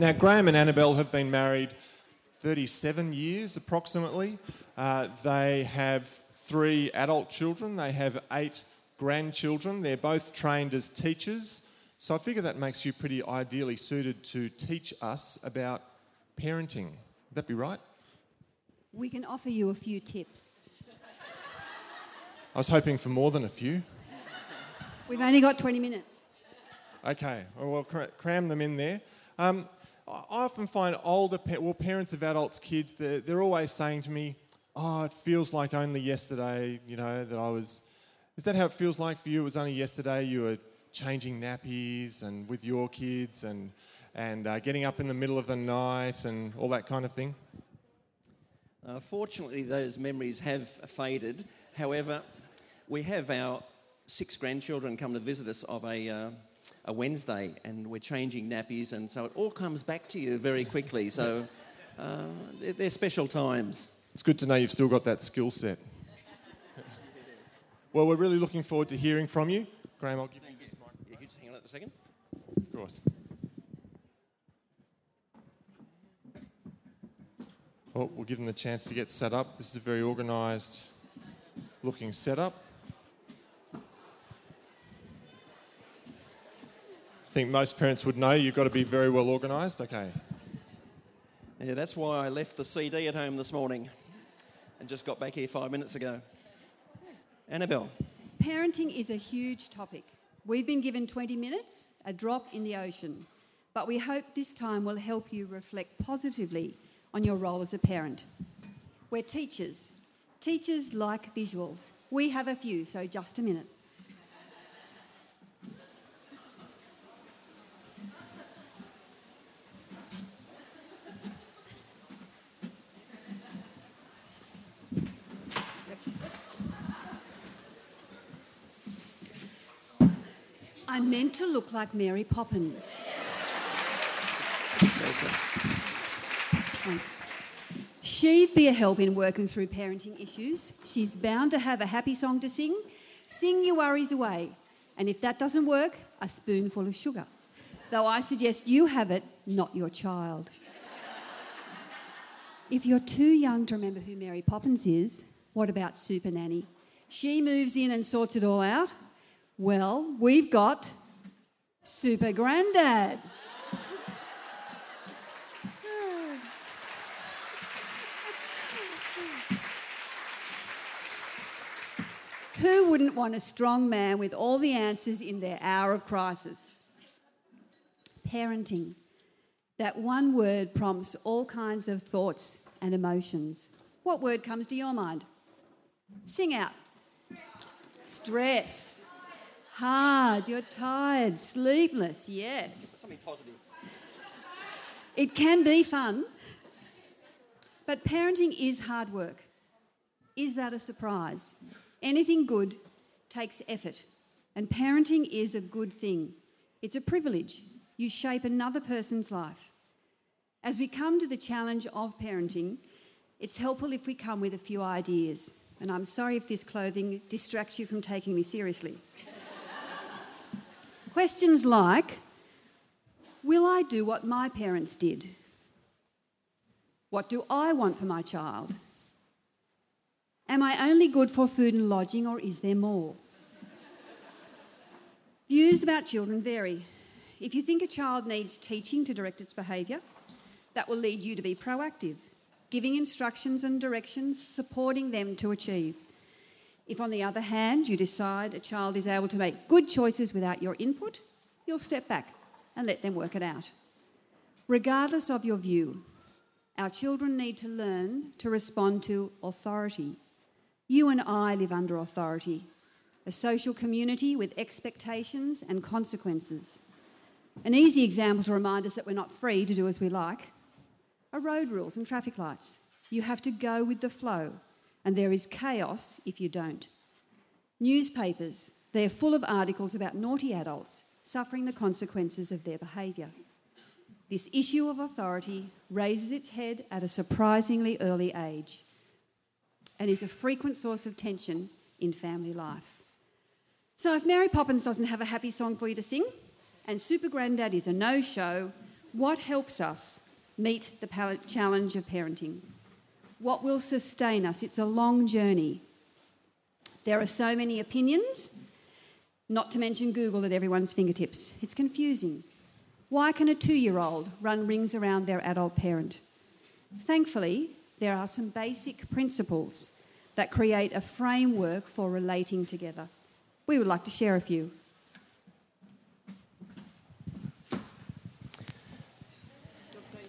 Now, Graham and Annabelle have been married 37 years approximately. Uh, they have three adult children, they have eight grandchildren. They're both trained as teachers. So I figure that makes you pretty ideally suited to teach us about parenting. Would that be right? We can offer you a few tips. I was hoping for more than a few. We've only got 20 minutes. Okay, well, we'll cram them in there. Um, I often find older, well, parents of adults' kids, they're, they're always saying to me, oh, it feels like only yesterday, you know, that I was. Is that how it feels like for you? It was only yesterday you were changing nappies and with your kids and, and uh, getting up in the middle of the night and all that kind of thing? Uh, fortunately, those memories have faded. However, we have our six grandchildren come to visit us of a, uh, a Wednesday, and we're changing nappies, and so it all comes back to you very quickly. So uh, they're, they're special times. It's good to know you've still got that skill set. well, we're really looking forward to hearing from you. Graham, I'll give Thank you this mic. Yeah, you just hang on a second. Of course. Well, we'll give them the chance to get set up. This is a very organised looking setup. Think most parents would know you've got to be very well organised. Okay. Yeah, that's why I left the CD at home this morning and just got back here five minutes ago. Annabelle. Parenting is a huge topic. We've been given 20 minutes, a drop in the ocean, but we hope this time will help you reflect positively on your role as a parent. We're teachers. Teachers like visuals. We have a few, so just a minute. I meant to look like Mary Poppins. Thanks. She'd be a help in working through parenting issues. She's bound to have a happy song to sing. Sing your worries away. And if that doesn't work, a spoonful of sugar. Though I suggest you have it, not your child. if you're too young to remember who Mary Poppins is, what about Super Nanny? She moves in and sorts it all out. Well, we've got Super Grandad. Who wouldn't want a strong man with all the answers in their hour of crisis? Parenting. That one word prompts all kinds of thoughts and emotions. What word comes to your mind? Sing out. Stress hard, you're tired, sleepless, yes. Something positive. It can be fun, but parenting is hard work. Is that a surprise? Anything good takes effort, and parenting is a good thing. It's a privilege. You shape another person's life. As we come to the challenge of parenting, it's helpful if we come with a few ideas. And I'm sorry if this clothing distracts you from taking me seriously. Questions like Will I do what my parents did? What do I want for my child? Am I only good for food and lodging, or is there more? Views about children vary. If you think a child needs teaching to direct its behaviour, that will lead you to be proactive, giving instructions and directions, supporting them to achieve. If, on the other hand, you decide a child is able to make good choices without your input, you'll step back and let them work it out. Regardless of your view, our children need to learn to respond to authority. You and I live under authority, a social community with expectations and consequences. An easy example to remind us that we're not free to do as we like are road rules and traffic lights. You have to go with the flow and there is chaos if you don't. Newspapers, they're full of articles about naughty adults suffering the consequences of their behaviour. This issue of authority raises its head at a surprisingly early age and is a frequent source of tension in family life. So, if Mary Poppins doesn't have a happy song for you to sing and Super Grandad is a no show, What helps us meet the challenge of parenting? What will sustain us? It's a long journey. There are so many opinions, not to mention Google at everyone's fingertips. It's confusing. Why can a two year old run rings around their adult parent? Thankfully, there are some basic principles that create a framework for relating together. We would like to share a few.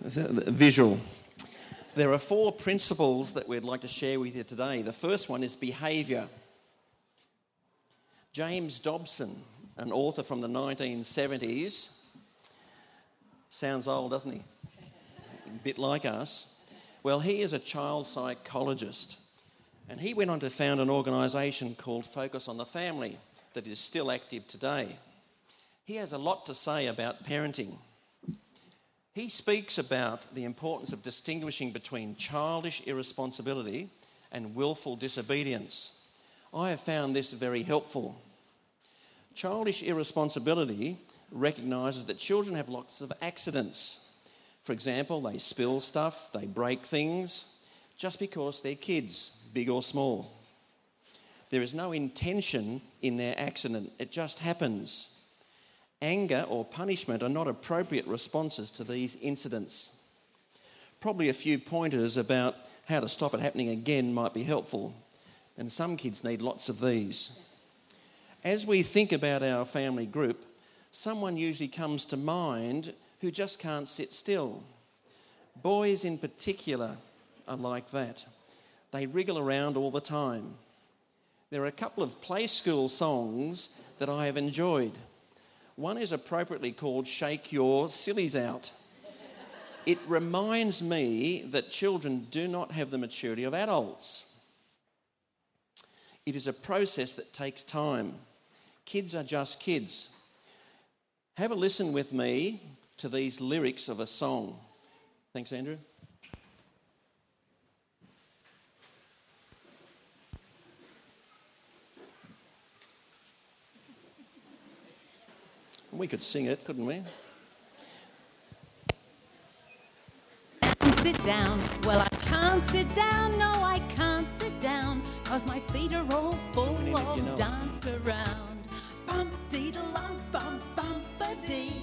Visual. There are four principles that we'd like to share with you today. The first one is behaviour. James Dobson, an author from the 1970s, sounds old, doesn't he? A bit like us. Well, he is a child psychologist, and he went on to found an organisation called Focus on the Family that is still active today. He has a lot to say about parenting. He speaks about the importance of distinguishing between childish irresponsibility and willful disobedience. I have found this very helpful. Childish irresponsibility recognises that children have lots of accidents. For example, they spill stuff, they break things, just because they're kids, big or small. There is no intention in their accident, it just happens. Anger or punishment are not appropriate responses to these incidents. Probably a few pointers about how to stop it happening again might be helpful, and some kids need lots of these. As we think about our family group, someone usually comes to mind who just can't sit still. Boys, in particular, are like that. They wriggle around all the time. There are a couple of play school songs that I have enjoyed. One is appropriately called Shake Your Sillies Out. It reminds me that children do not have the maturity of adults. It is a process that takes time. Kids are just kids. Have a listen with me to these lyrics of a song. Thanks, Andrew. We could sing it, couldn't we? Sit down. Well, I can't sit down. No, I can't sit down. Cause my feet are all full if of you know. dance around. Bump deedle lump bump bump a dee.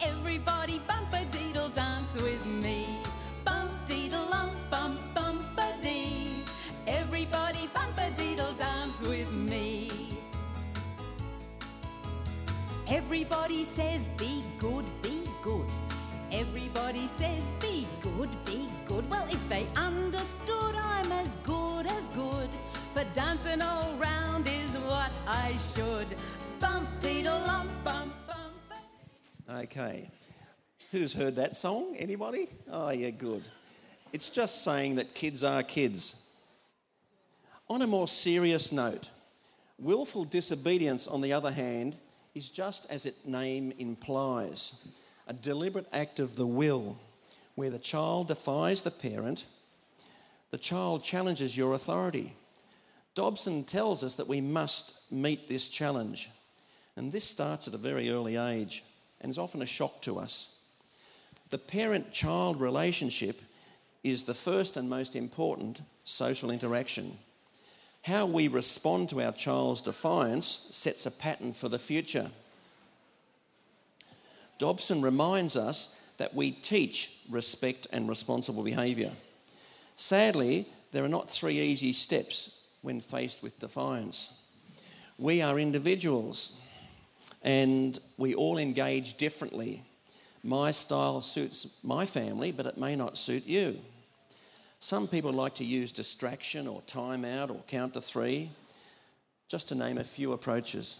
Everybody bump a deedle dance with me. Everybody says be good, be good. Everybody says be good, be good. Well, if they understood, I'm as good as good. For dancing all round is what I should. Bump deedle lump bump bump. Okay. Who's heard that song? Anybody? Oh, yeah, good. It's just saying that kids are kids. On a more serious note, willful disobedience, on the other hand, is just as its name implies a deliberate act of the will where the child defies the parent, the child challenges your authority. Dobson tells us that we must meet this challenge, and this starts at a very early age and is often a shock to us. The parent child relationship is the first and most important social interaction. How we respond to our child's defiance sets a pattern for the future. Dobson reminds us that we teach respect and responsible behaviour. Sadly, there are not three easy steps when faced with defiance. We are individuals and we all engage differently. My style suits my family, but it may not suit you. Some people like to use distraction or time out or count to three, just to name a few approaches.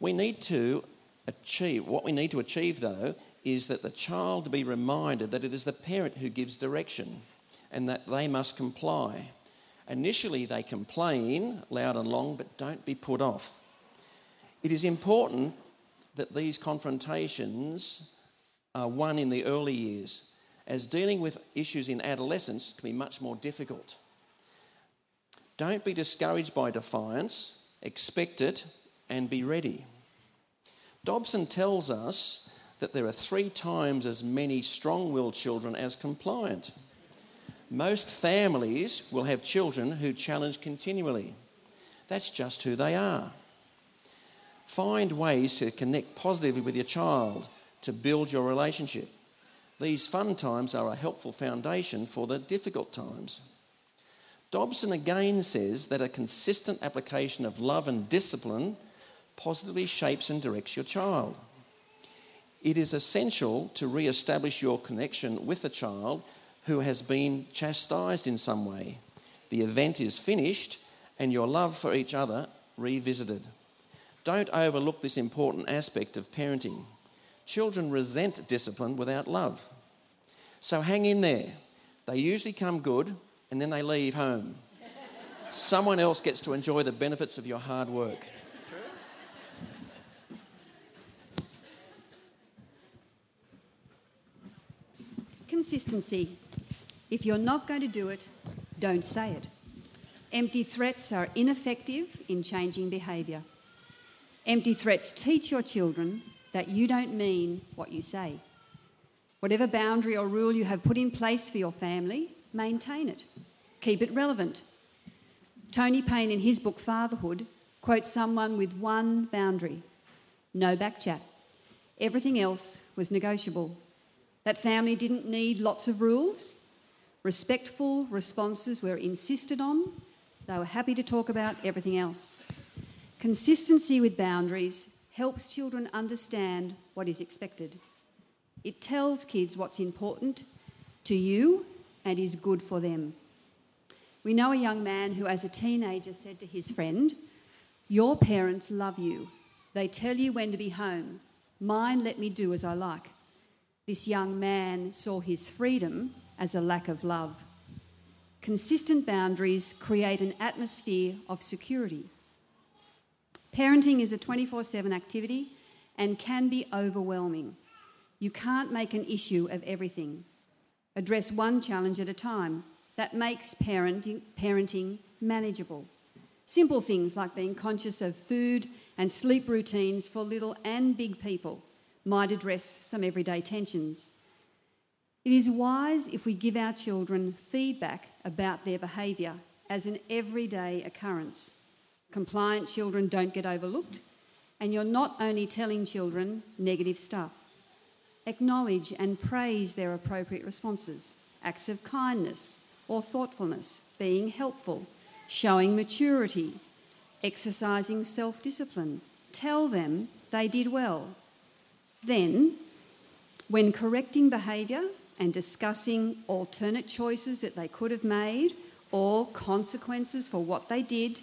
We need to achieve, what we need to achieve though, is that the child be reminded that it is the parent who gives direction and that they must comply. Initially, they complain loud and long, but don't be put off. It is important that these confrontations are won in the early years, as dealing with issues in adolescence can be much more difficult. Don't be discouraged by defiance, expect it, and be ready. Dobson tells us that there are three times as many strong willed children as compliant. Most families will have children who challenge continually. That's just who they are. Find ways to connect positively with your child to build your relationship. These fun times are a helpful foundation for the difficult times. Dobson again says that a consistent application of love and discipline positively shapes and directs your child. It is essential to re establish your connection with a child who has been chastised in some way. The event is finished and your love for each other revisited. Don't overlook this important aspect of parenting. Children resent discipline without love. So hang in there. They usually come good and then they leave home. Someone else gets to enjoy the benefits of your hard work. Consistency. If you're not going to do it, don't say it. Empty threats are ineffective in changing behaviour. Empty threats teach your children that you don't mean what you say. Whatever boundary or rule you have put in place for your family, maintain it. Keep it relevant. Tony Payne, in his book Fatherhood, quotes someone with one boundary no back chat. Everything else was negotiable. That family didn't need lots of rules. Respectful responses were insisted on. They were happy to talk about everything else. Consistency with boundaries helps children understand what is expected. It tells kids what's important to you and is good for them. We know a young man who, as a teenager, said to his friend, Your parents love you. They tell you when to be home. Mine let me do as I like. This young man saw his freedom as a lack of love. Consistent boundaries create an atmosphere of security. Parenting is a 24 7 activity and can be overwhelming. You can't make an issue of everything. Address one challenge at a time. That makes parenting, parenting manageable. Simple things like being conscious of food and sleep routines for little and big people might address some everyday tensions. It is wise if we give our children feedback about their behaviour as an everyday occurrence. Compliant children don't get overlooked, and you're not only telling children negative stuff. Acknowledge and praise their appropriate responses, acts of kindness or thoughtfulness, being helpful, showing maturity, exercising self discipline. Tell them they did well. Then, when correcting behaviour and discussing alternate choices that they could have made or consequences for what they did,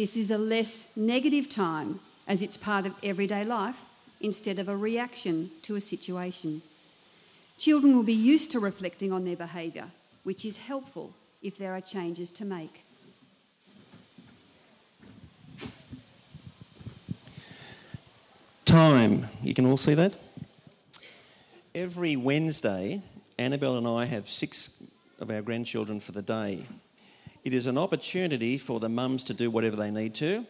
this is a less negative time as it's part of everyday life instead of a reaction to a situation. Children will be used to reflecting on their behaviour, which is helpful if there are changes to make. Time. You can all see that? Every Wednesday, Annabelle and I have six of our grandchildren for the day. It is an opportunity for the mums to do whatever they need to,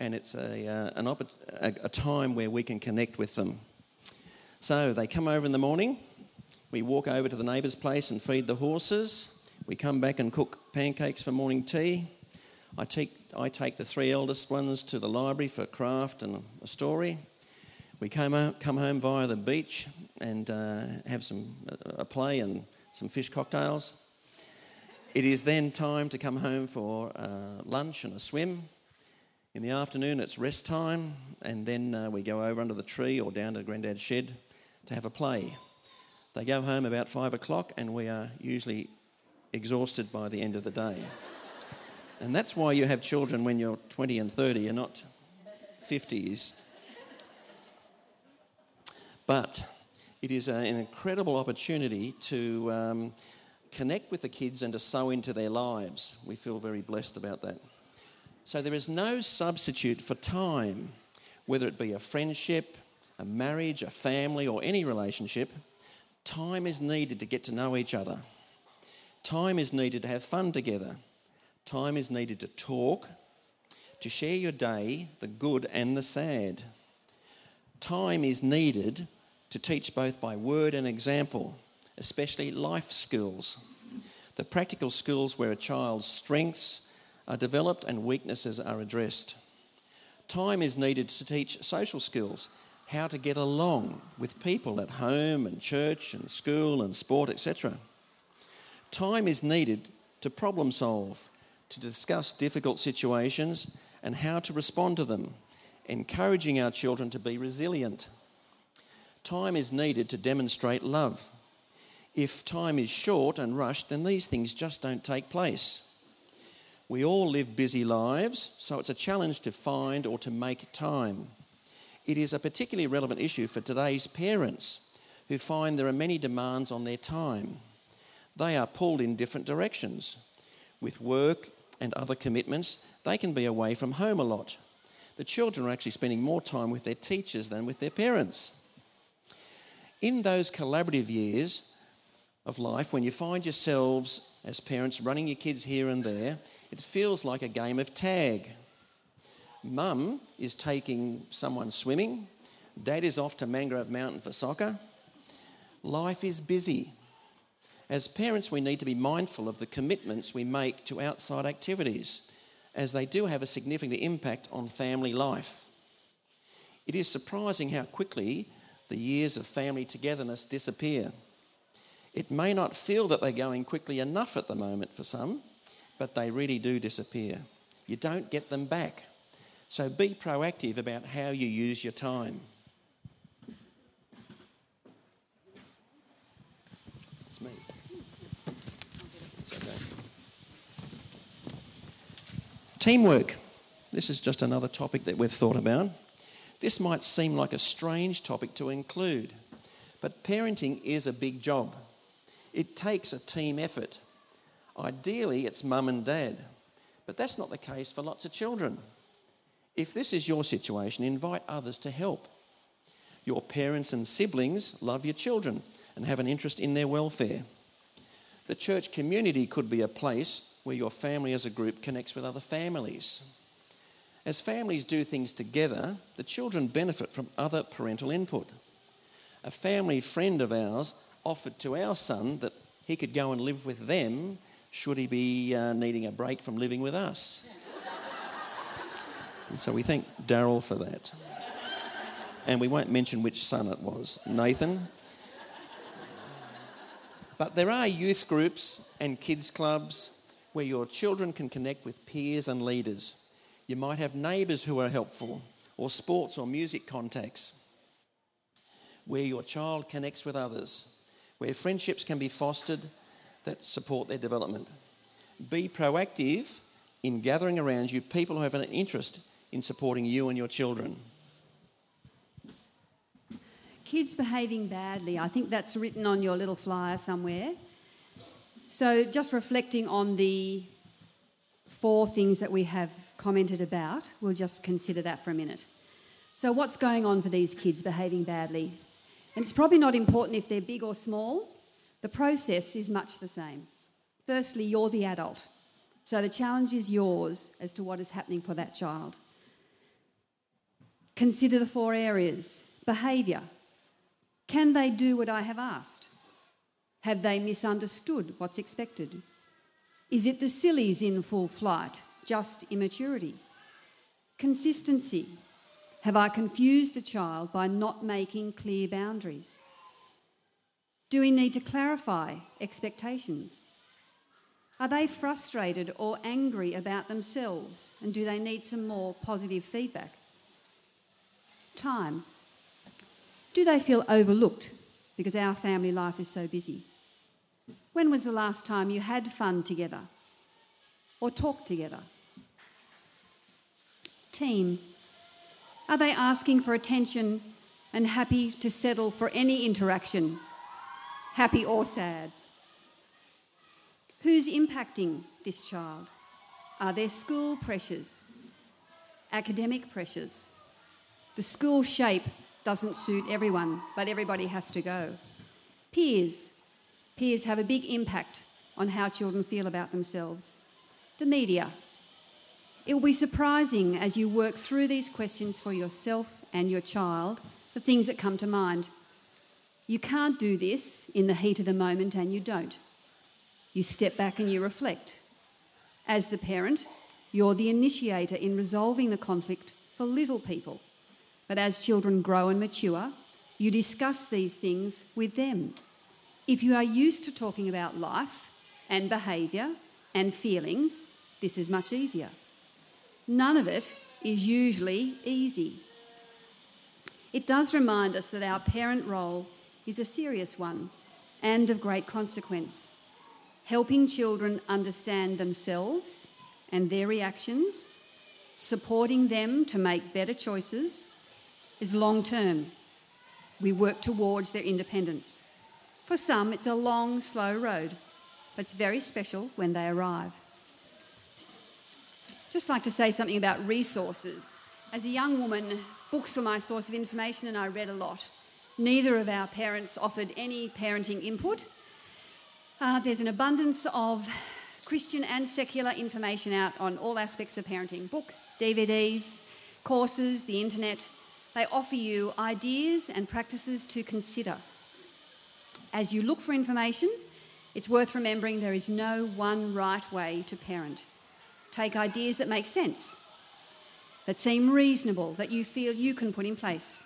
and it's a, uh, an opp- a, a time where we can connect with them. So they come over in the morning, we walk over to the neighbour's place and feed the horses, we come back and cook pancakes for morning tea. I take, I take the three eldest ones to the library for craft and a story. We come, out, come home via the beach and uh, have some a play and some fish cocktails. It is then time to come home for uh, lunch and a swim. In the afternoon, it's rest time, and then uh, we go over under the tree or down to Granddad's shed to have a play. They go home about five o'clock, and we are usually exhausted by the end of the day. and that's why you have children when you're 20 and 30, you're not 50s. But it is an incredible opportunity to um, connect with the kids and to sow into their lives. We feel very blessed about that. So there is no substitute for time, whether it be a friendship, a marriage, a family, or any relationship. Time is needed to get to know each other. Time is needed to have fun together. Time is needed to talk, to share your day, the good and the sad. Time is needed to teach both by word and example, especially life skills. The practical skills where a child's strengths are developed and weaknesses are addressed. Time is needed to teach social skills, how to get along with people at home and church and school and sport, etc. Time is needed to problem solve, to discuss difficult situations and how to respond to them, encouraging our children to be resilient. Time is needed to demonstrate love. If time is short and rushed, then these things just don't take place. We all live busy lives, so it's a challenge to find or to make time. It is a particularly relevant issue for today's parents who find there are many demands on their time. They are pulled in different directions. With work and other commitments, they can be away from home a lot. The children are actually spending more time with their teachers than with their parents. In those collaborative years of life, when you find yourselves as parents running your kids here and there, it feels like a game of tag. Mum is taking someone swimming, dad is off to Mangrove Mountain for soccer. Life is busy. As parents, we need to be mindful of the commitments we make to outside activities, as they do have a significant impact on family life. It is surprising how quickly the years of family togetherness disappear. It may not feel that they're going quickly enough at the moment for some, but they really do disappear. You don't get them back. So be proactive about how you use your time. It's me. It's okay. Teamwork. This is just another topic that we've thought about. This might seem like a strange topic to include, but parenting is a big job. It takes a team effort. Ideally, it's mum and dad, but that's not the case for lots of children. If this is your situation, invite others to help. Your parents and siblings love your children and have an interest in their welfare. The church community could be a place where your family as a group connects with other families. As families do things together, the children benefit from other parental input. A family friend of ours offered to our son that he could go and live with them should he be uh, needing a break from living with us. and so we thank Daryl for that. And we won't mention which son it was Nathan. But there are youth groups and kids clubs where your children can connect with peers and leaders. You might have neighbours who are helpful, or sports or music contacts where your child connects with others where friendships can be fostered that support their development. Be proactive in gathering around you people who have an interest in supporting you and your children. Kids behaving badly, I think that's written on your little flyer somewhere. So, just reflecting on the four things that we have commented about, we'll just consider that for a minute. So, what's going on for these kids behaving badly? And it's probably not important if they're big or small, the process is much the same. Firstly, you're the adult, so the challenge is yours as to what is happening for that child. Consider the four areas behaviour. Can they do what I have asked? Have they misunderstood what's expected? Is it the sillies in full flight, just immaturity? Consistency. Have I confused the child by not making clear boundaries? Do we need to clarify expectations? Are they frustrated or angry about themselves? And do they need some more positive feedback? Time. Do they feel overlooked because our family life is so busy? When was the last time you had fun together or talked together? Team. Are they asking for attention and happy to settle for any interaction, happy or sad? Who's impacting this child? Are there school pressures, academic pressures? The school shape doesn't suit everyone, but everybody has to go. Peers. Peers have a big impact on how children feel about themselves. The media. It will be surprising as you work through these questions for yourself and your child, the things that come to mind. You can't do this in the heat of the moment, and you don't. You step back and you reflect. As the parent, you're the initiator in resolving the conflict for little people. But as children grow and mature, you discuss these things with them. If you are used to talking about life and behaviour and feelings, this is much easier. None of it is usually easy. It does remind us that our parent role is a serious one and of great consequence. Helping children understand themselves and their reactions, supporting them to make better choices, is long term. We work towards their independence. For some, it's a long, slow road, but it's very special when they arrive. Just like to say something about resources. As a young woman, books were my source of information and I read a lot. Neither of our parents offered any parenting input. Uh, there's an abundance of Christian and secular information out on all aspects of parenting books, DVDs, courses, the internet. They offer you ideas and practices to consider. As you look for information, it's worth remembering there is no one right way to parent. Take ideas that make sense, that seem reasonable, that you feel you can put in place.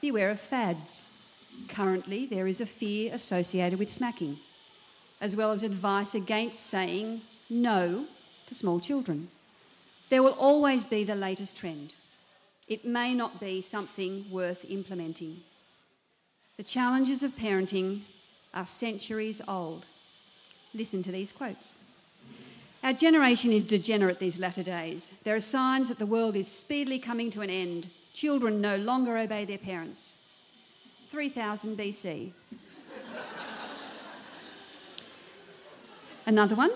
Beware of fads. Currently, there is a fear associated with smacking, as well as advice against saying no to small children. There will always be the latest trend. It may not be something worth implementing. The challenges of parenting are centuries old. Listen to these quotes. Our generation is degenerate these latter days. There are signs that the world is speedily coming to an end. Children no longer obey their parents. 3000 BC. Another one.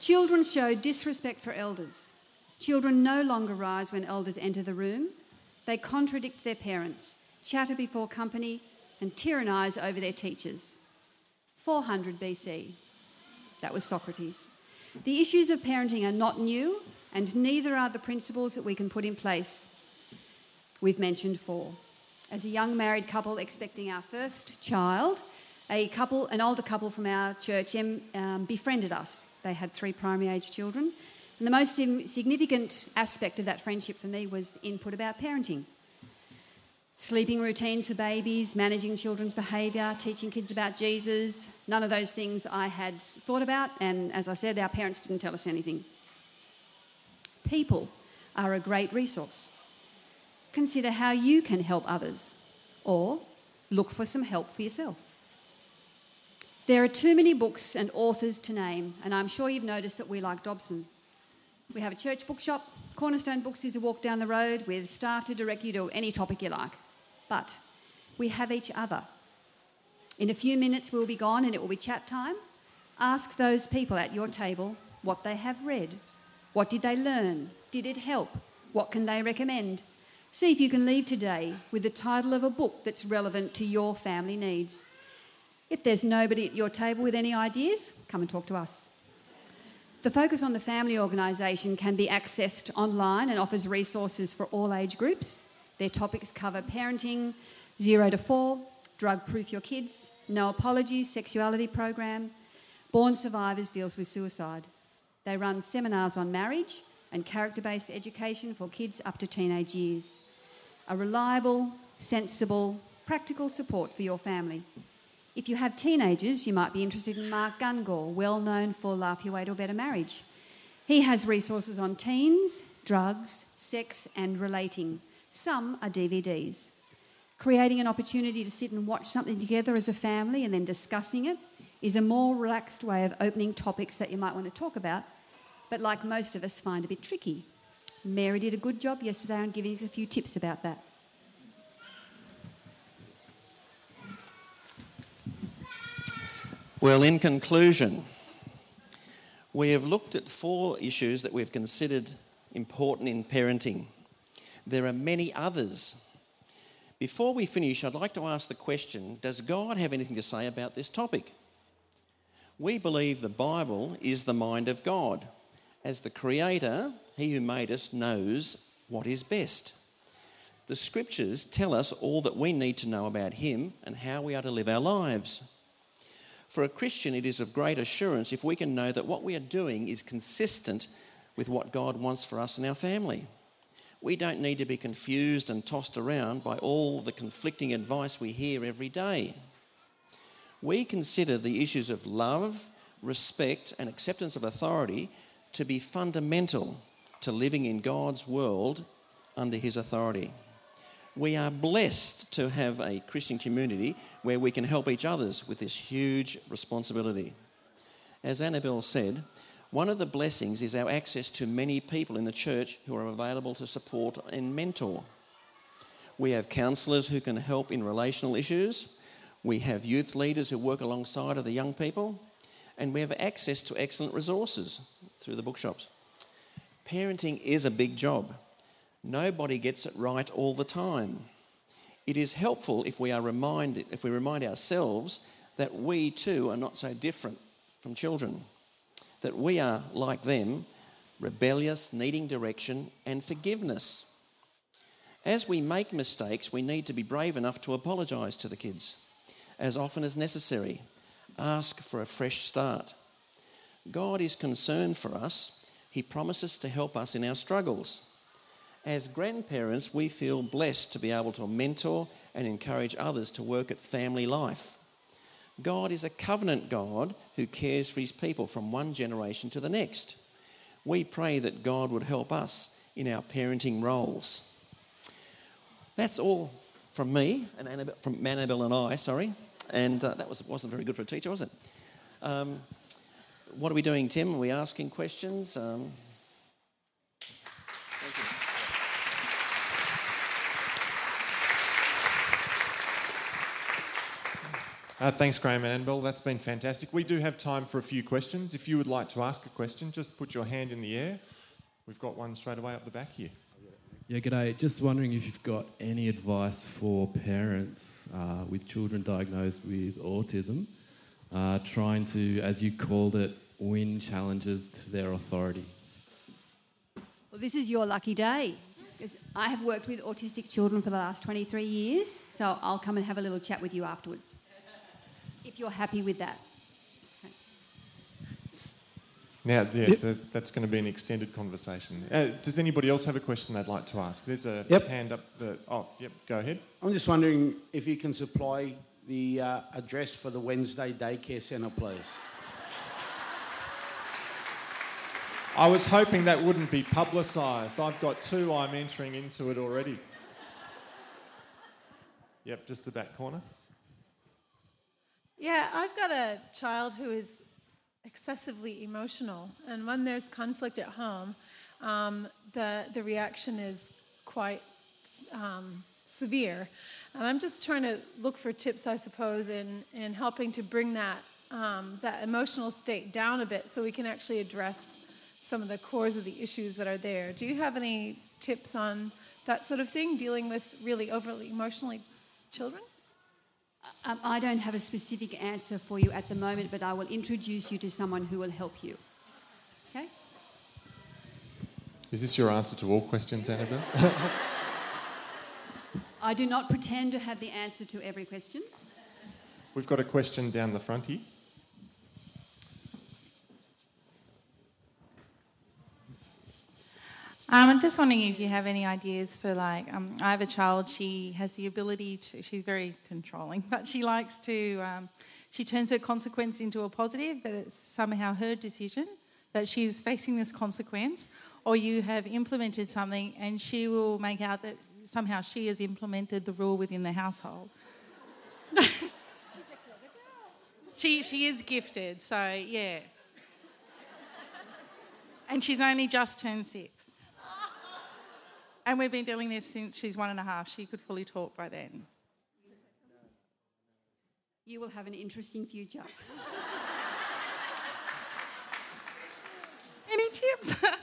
Children show disrespect for elders. Children no longer rise when elders enter the room. They contradict their parents, chatter before company, and tyrannise over their teachers. 400 BC. That was Socrates. The issues of parenting are not new, and neither are the principles that we can put in place. We've mentioned four. As a young married couple expecting our first child, a couple, an older couple from our church, um, befriended us. They had three primary age children. And the most significant aspect of that friendship for me was input about parenting. Sleeping routines for babies, managing children's behaviour, teaching kids about Jesus. None of those things I had thought about, and as I said, our parents didn't tell us anything. People are a great resource. Consider how you can help others, or look for some help for yourself. There are too many books and authors to name, and I'm sure you've noticed that we like Dobson. We have a church bookshop. Cornerstone Books is a walk down the road with staff to direct you to any topic you like. But we have each other. In a few minutes, we'll be gone and it will be chat time. Ask those people at your table what they have read. What did they learn? Did it help? What can they recommend? See if you can leave today with the title of a book that's relevant to your family needs. If there's nobody at your table with any ideas, come and talk to us. The Focus on the Family organisation can be accessed online and offers resources for all age groups. Their topics cover parenting, zero to four, drug proof your kids, no apologies, sexuality program. Born Survivors deals with suicide. They run seminars on marriage and character based education for kids up to teenage years. A reliable, sensible, practical support for your family. If you have teenagers, you might be interested in Mark Gungor, well known for Laugh Your Way to a Better Marriage. He has resources on teens, drugs, sex, and relating. Some are DVDs. Creating an opportunity to sit and watch something together as a family and then discussing it is a more relaxed way of opening topics that you might want to talk about, but like most of us find a bit tricky. Mary did a good job yesterday on giving us a few tips about that. Well, in conclusion, we have looked at four issues that we've considered important in parenting. There are many others. Before we finish, I'd like to ask the question Does God have anything to say about this topic? We believe the Bible is the mind of God. As the Creator, He who made us knows what is best. The scriptures tell us all that we need to know about Him and how we are to live our lives. For a Christian, it is of great assurance if we can know that what we are doing is consistent with what God wants for us and our family. We don't need to be confused and tossed around by all the conflicting advice we hear every day. We consider the issues of love, respect, and acceptance of authority to be fundamental to living in God's world under His authority. We are blessed to have a Christian community where we can help each others with this huge responsibility. As Annabelle said, one of the blessings is our access to many people in the church who are available to support and mentor. We have counsellors who can help in relational issues. We have youth leaders who work alongside of the young people. And we have access to excellent resources through the bookshops. Parenting is a big job. Nobody gets it right all the time. It is helpful if we are reminded, if we remind ourselves that we too are not so different from children, that we are like them, rebellious, needing direction and forgiveness. As we make mistakes, we need to be brave enough to apologise to the kids as often as necessary. Ask for a fresh start. God is concerned for us. He promises to help us in our struggles. As grandparents, we feel blessed to be able to mentor and encourage others to work at family life. God is a covenant God who cares for his people from one generation to the next. We pray that God would help us in our parenting roles. That's all from me and Annabelle, from Annabelle and I, sorry. And uh, that was, wasn't very good for a teacher, was it? Um, what are we doing, Tim? Are we asking questions? Um, Uh, thanks, Graham and Annabelle. That's been fantastic. We do have time for a few questions. If you would like to ask a question, just put your hand in the air. We've got one straight away up the back here. Yeah, g'day. Just wondering if you've got any advice for parents uh, with children diagnosed with autism, uh, trying to, as you called it, win challenges to their authority. Well, this is your lucky day. I have worked with autistic children for the last 23 years, so I'll come and have a little chat with you afterwards. If you're happy with that. Now, yes, that- that's going to be an extended conversation. Uh, does anybody else have a question they'd like to ask? There's a Yep. hand up. The oh, yep. Go ahead. I'm just wondering if you can supply the uh, address for the Wednesday daycare centre, please. I was hoping that wouldn't be publicised. I've got two. I'm entering into it already. Yep, just the back corner. Yeah, I've got a child who is excessively emotional, and when there's conflict at home, um, the the reaction is quite um, severe. And I'm just trying to look for tips, I suppose, in in helping to bring that um, that emotional state down a bit, so we can actually address some of the cores of the issues that are there. Do you have any tips on that sort of thing, dealing with really overly emotionally children? Um, I don't have a specific answer for you at the moment, but I will introduce you to someone who will help you. Okay? Is this your answer to all questions, Annabelle? I do not pretend to have the answer to every question. We've got a question down the front here. Um, I'm just wondering if you have any ideas for like, um, I have a child, she has the ability to, she's very controlling, but she likes to, um, she turns her consequence into a positive, that it's somehow her decision, that she's facing this consequence, or you have implemented something and she will make out that somehow she has implemented the rule within the household. she, she is gifted, so yeah. And she's only just turned six. And we've been doing this since she's one and a half. She could fully talk by then. You will have an interesting future. Any tips?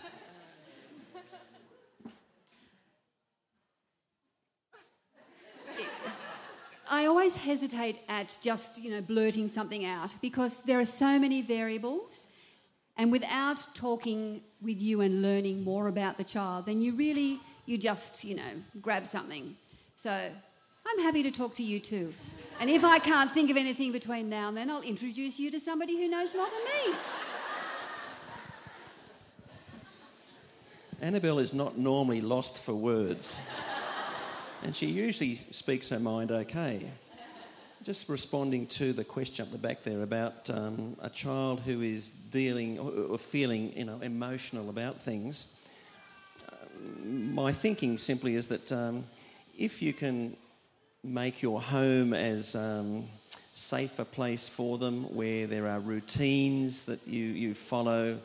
I always hesitate at just, you know, blurting something out because there are so many variables and without talking with you and learning more about the child, then you really you just, you know, grab something. So I'm happy to talk to you too. And if I can't think of anything between now and then, I'll introduce you to somebody who knows more than me. Annabelle is not normally lost for words, and she usually speaks her mind okay. Just responding to the question up the back there about um, a child who is dealing or feeling, you know, emotional about things. My thinking simply is that um, if you can make your home as um, safe a place for them, where there are routines that you, you follow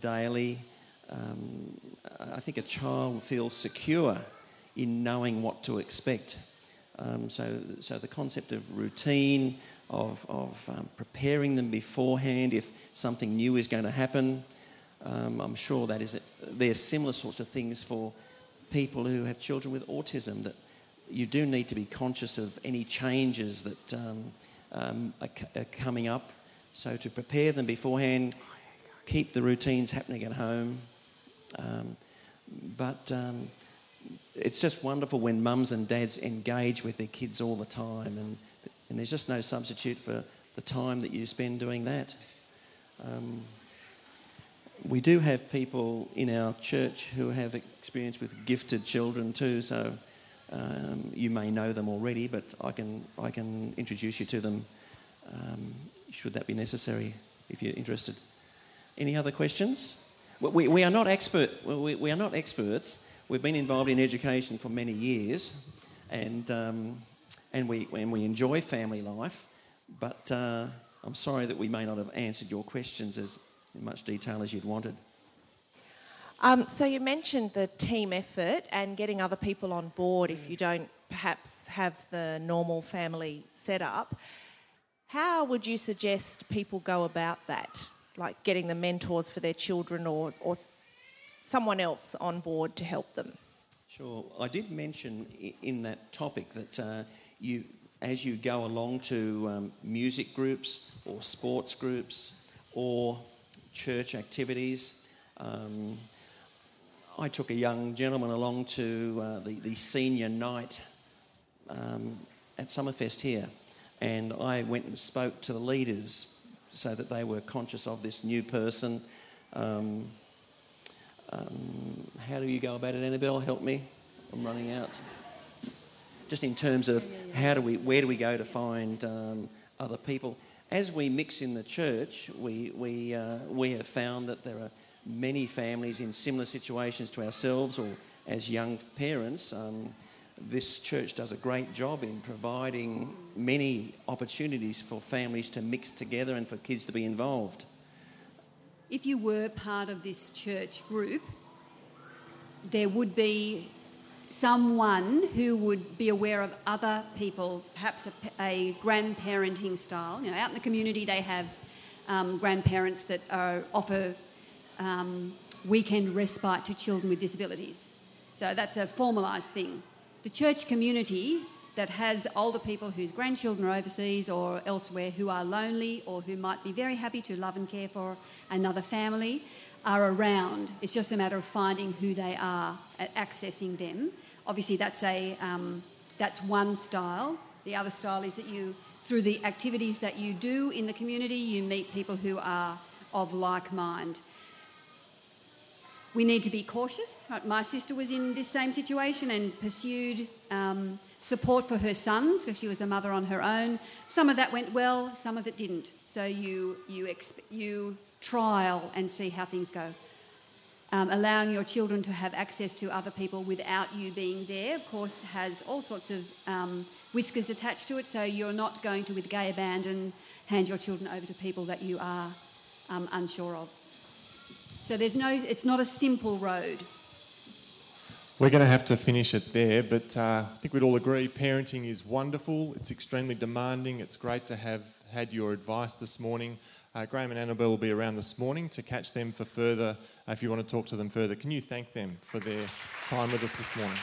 daily, um, I think a child will feel secure in knowing what to expect. Um, so, so the concept of routine, of, of um, preparing them beforehand if something new is going to happen, um, I'm sure that is there's similar sorts of things for people who have children with autism that you do need to be conscious of any changes that um, um, are, are coming up. So to prepare them beforehand, keep the routines happening at home. Um, but um, it's just wonderful when mums and dads engage with their kids all the time, and, and there's just no substitute for the time that you spend doing that. We do have people in our church who have experience with gifted children too, so um, you may know them already, but I can, I can introduce you to them um, should that be necessary if you're interested. Any other questions? We, we are not expert. We, we, are not experts. We've been involved in education for many years, and um, and we and we enjoy family life. But uh, I'm sorry that we may not have answered your questions as in much detail as you'd wanted. Um, so you mentioned the team effort and getting other people on board if you don't perhaps have the normal family setup. How would you suggest people go about that? like getting the mentors for their children or, or someone else on board to help them? Sure. I did mention in that topic that uh, you, as you go along to um, music groups or sports groups or church activities, um, I took a young gentleman along to uh, the, the senior night um, at Summerfest here, and I went and spoke to the leaders so that they were conscious of this new person. Um, um, how do you go about it, Annabelle? Help me. I'm running out. Just in terms of how do we, where do we go to find um, other people? As we mix in the church, we, we, uh, we have found that there are many families in similar situations to ourselves or as young parents. Um, this church does a great job in providing many opportunities for families to mix together and for kids to be involved. If you were part of this church group, there would be someone who would be aware of other people, perhaps a, a grandparenting style. You know, out in the community, they have um, grandparents that are, offer um, weekend respite to children with disabilities. So that's a formalised thing the church community that has older people whose grandchildren are overseas or elsewhere who are lonely or who might be very happy to love and care for another family are around. It's just a matter of finding who they are, accessing them. Obviously, that's a um, that's one style. The other style is that you, through the activities that you do in the community, you meet people who are of like mind we need to be cautious. My sister was in this same situation and pursued um, support for her sons because she was a mother on her own. Some of that went well, some of it didn't. So you, you, exp- you trial and see how things go. Um, allowing your children to have access to other people without you being there, of course, has all sorts of um, whiskers attached to it. So you're not going to, with gay abandon, hand your children over to people that you are um, unsure of. So there's no, it's not a simple road. We're going to have to finish it there, but uh, I think we'd all agree parenting is wonderful. It's extremely demanding. It's great to have had your advice this morning. Uh, Graham and Annabelle will be around this morning to catch them for further, uh, if you want to talk to them further. Can you thank them for their time with us this morning?